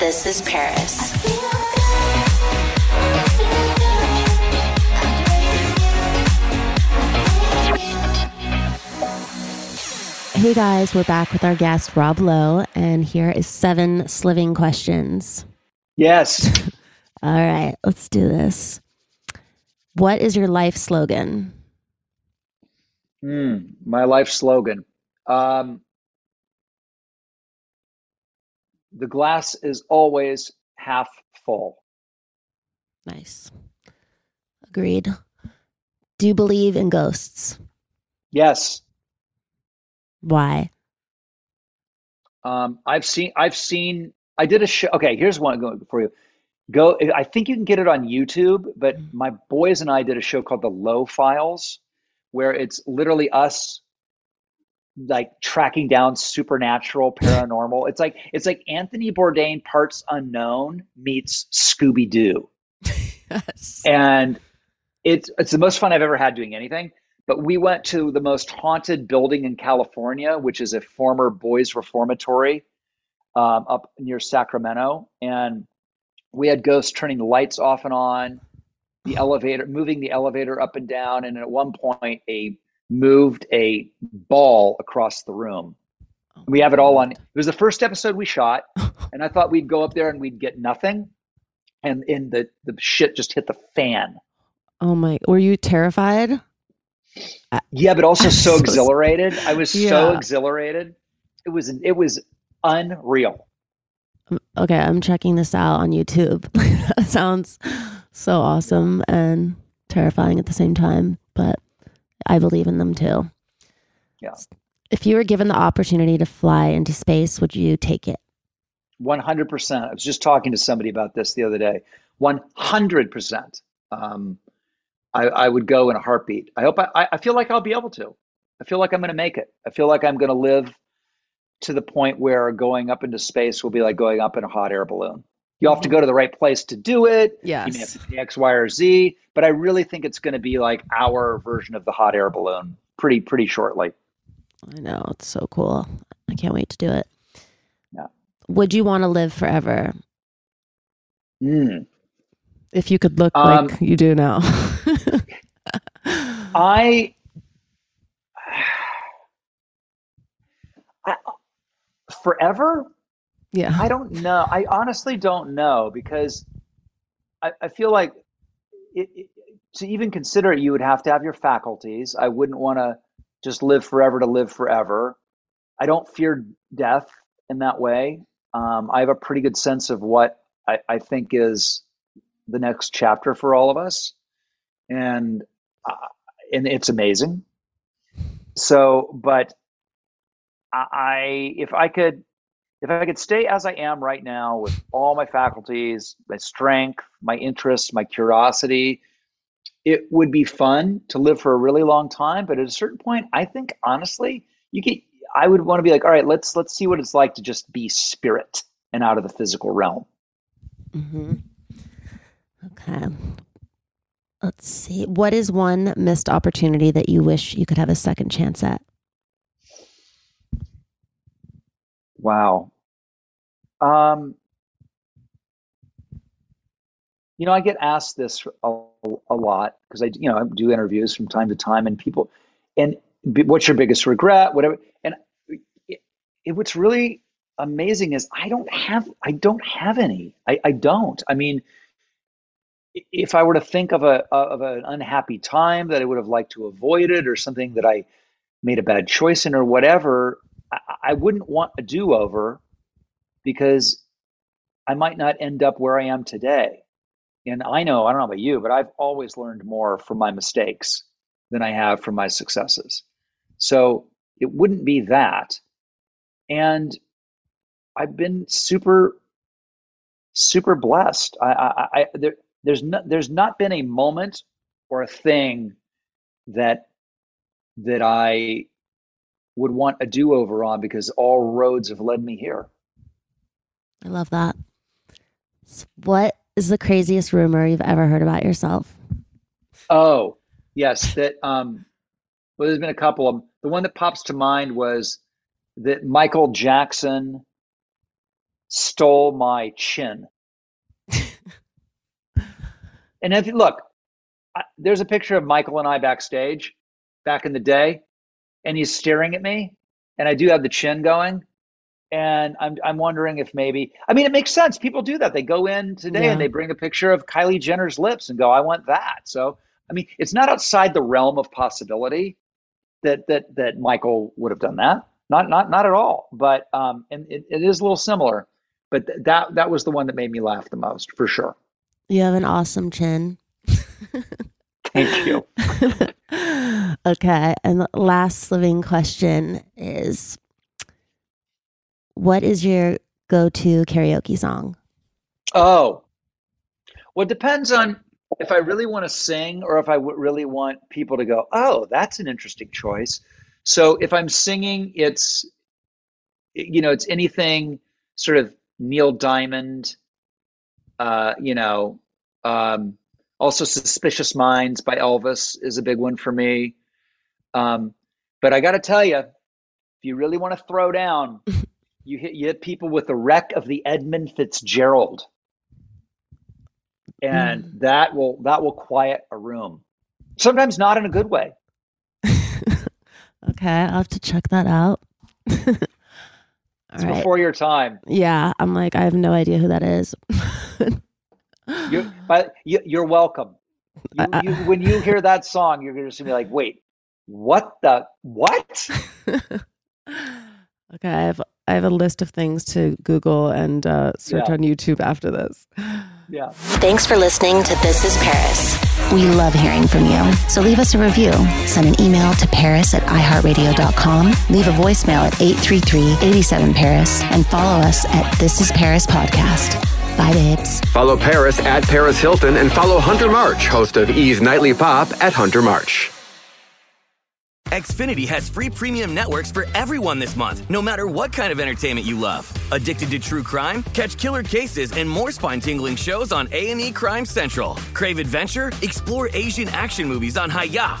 This is Paris. Hey guys, we're back with our guest Rob Lowe, and here is seven sliving questions. Yes. All right, let's do this. What is your life slogan? Mm, my life slogan. Um, the glass is always half full. Nice. Agreed. Do you believe in ghosts? Yes. Why? Um, I've seen. I've seen. I did a show. Okay, here's one going for you. Go. I think you can get it on YouTube. But my boys and I did a show called The Lowe Files, where it's literally us like tracking down supernatural paranormal. It's like it's like anthony bourdain parts unknown meets scooby-doo. Yes. and it's it's the most fun i've ever had doing anything. But we went to the most haunted building in california which is a former boys reformatory um, up near sacramento. And we had ghosts turning the lights off and on the elevator moving the elevator up and down. And at one point a moved a ball across the room. Oh we have it all on. It was the first episode we shot, and I thought we'd go up there and we'd get nothing, and in the the shit just hit the fan. Oh my! Were you terrified? Yeah, but also so, so exhilarated. I was yeah. so exhilarated. It was it was unreal. Okay, I'm checking this out on YouTube. that sounds so awesome and terrifying at the same time, but I believe in them too. Yeah. If you were given the opportunity to fly into space, would you take it? 100%. I was just talking to somebody about this the other day. 100%. Um, I, I would go in a heartbeat. I hope I, I feel like I'll be able to. I feel like I'm going to make it. I feel like I'm going to live to the point where going up into space will be like going up in a hot air balloon. You have to go to the right place to do it. Yes. You may have to pay X, Y, or Z. But I really think it's going to be like our version of the hot air balloon pretty pretty shortly. I know it's so cool. I can't wait to do it. Yeah. Would you want to live forever? Mm. If you could look um, like you do now. I, I forever yeah. I don't know. I honestly don't know because I, I feel like it, it, to even consider it, you would have to have your faculties. I wouldn't want to just live forever to live forever. I don't fear death in that way. Um, I have a pretty good sense of what I, I, think is the next chapter for all of us, and uh, and it's amazing. So, but I, if I could if I could stay as I am right now with all my faculties, my strength, my interests, my curiosity, it would be fun to live for a really long time. But at a certain point, I think honestly, you get I would want to be like, all right, let's let's see what it's like to just be spirit and out of the physical realm. Mm-hmm. Okay. Let's see. What is one missed opportunity that you wish you could have a second chance at? Wow. Um, you know, I get asked this a, a lot because I, you know, I do interviews from time to time, and people, and what's your biggest regret, whatever. And it, it, what's really amazing is I don't have, I don't have any. I, I don't. I mean, if I were to think of a of an unhappy time that I would have liked to avoid it, or something that I made a bad choice in, or whatever, I, wouldn't want a do over because I might not end up where I am today. And I know, I don't know about you, but I've always learned more from my mistakes than I have from my successes. So it wouldn't be that. And I've been super, super blessed. I, I, I there, there's not, there's not been a moment or a thing that that I would want a do over on because all roads have led me here. I love that. What is the craziest rumor you've ever heard about yourself? Oh, yes. That um well there's been a couple of them. The one that pops to mind was that Michael Jackson stole my chin. and if you look, I, there's a picture of Michael and I backstage back in the day, and he's staring at me, and I do have the chin going and I'm I'm wondering if maybe I mean it makes sense. People do that. They go in today yeah. and they bring a picture of Kylie Jenner's lips and go, I want that. So I mean, it's not outside the realm of possibility that that that Michael would have done that. Not not not at all. But um, and it, it is a little similar. But th- that that was the one that made me laugh the most for sure. You have an awesome chin. Thank you. okay, and the last living question is what is your go-to karaoke song? Oh, well, it depends on if I really want to sing or if I w- really want people to go, oh, that's an interesting choice. So if I'm singing, it's, you know, it's anything sort of Neil Diamond, uh, you know, um, also Suspicious Minds by Elvis is a big one for me. Um, but I got to tell you, if you really want to throw down, you hit you hit people with the wreck of the Edmund Fitzgerald, and mm. that will that will quiet a room. Sometimes not in a good way. okay, I'll have to check that out. it's right. before your time. Yeah, I'm like I have no idea who that is. You, but you, are welcome. You, you, when you hear that song, you're going to be like, "Wait, what the what?" okay, I have I have a list of things to Google and uh, search yeah. on YouTube after this. Yeah. Thanks for listening to This is Paris. We love hearing from you. So leave us a review. Send an email to paris at iheartradio.com. Leave a voicemail at 833-87-PARIS. And follow us at This is Paris Podcast. Bye, babes. Follow Paris at Paris Hilton and follow Hunter March, host of E's Nightly Pop at Hunter March. Xfinity has free premium networks for everyone this month, no matter what kind of entertainment you love. Addicted to true crime? Catch killer cases and more spine-tingling shows on A&E Crime Central. Crave adventure? Explore Asian action movies on Hi-YAH.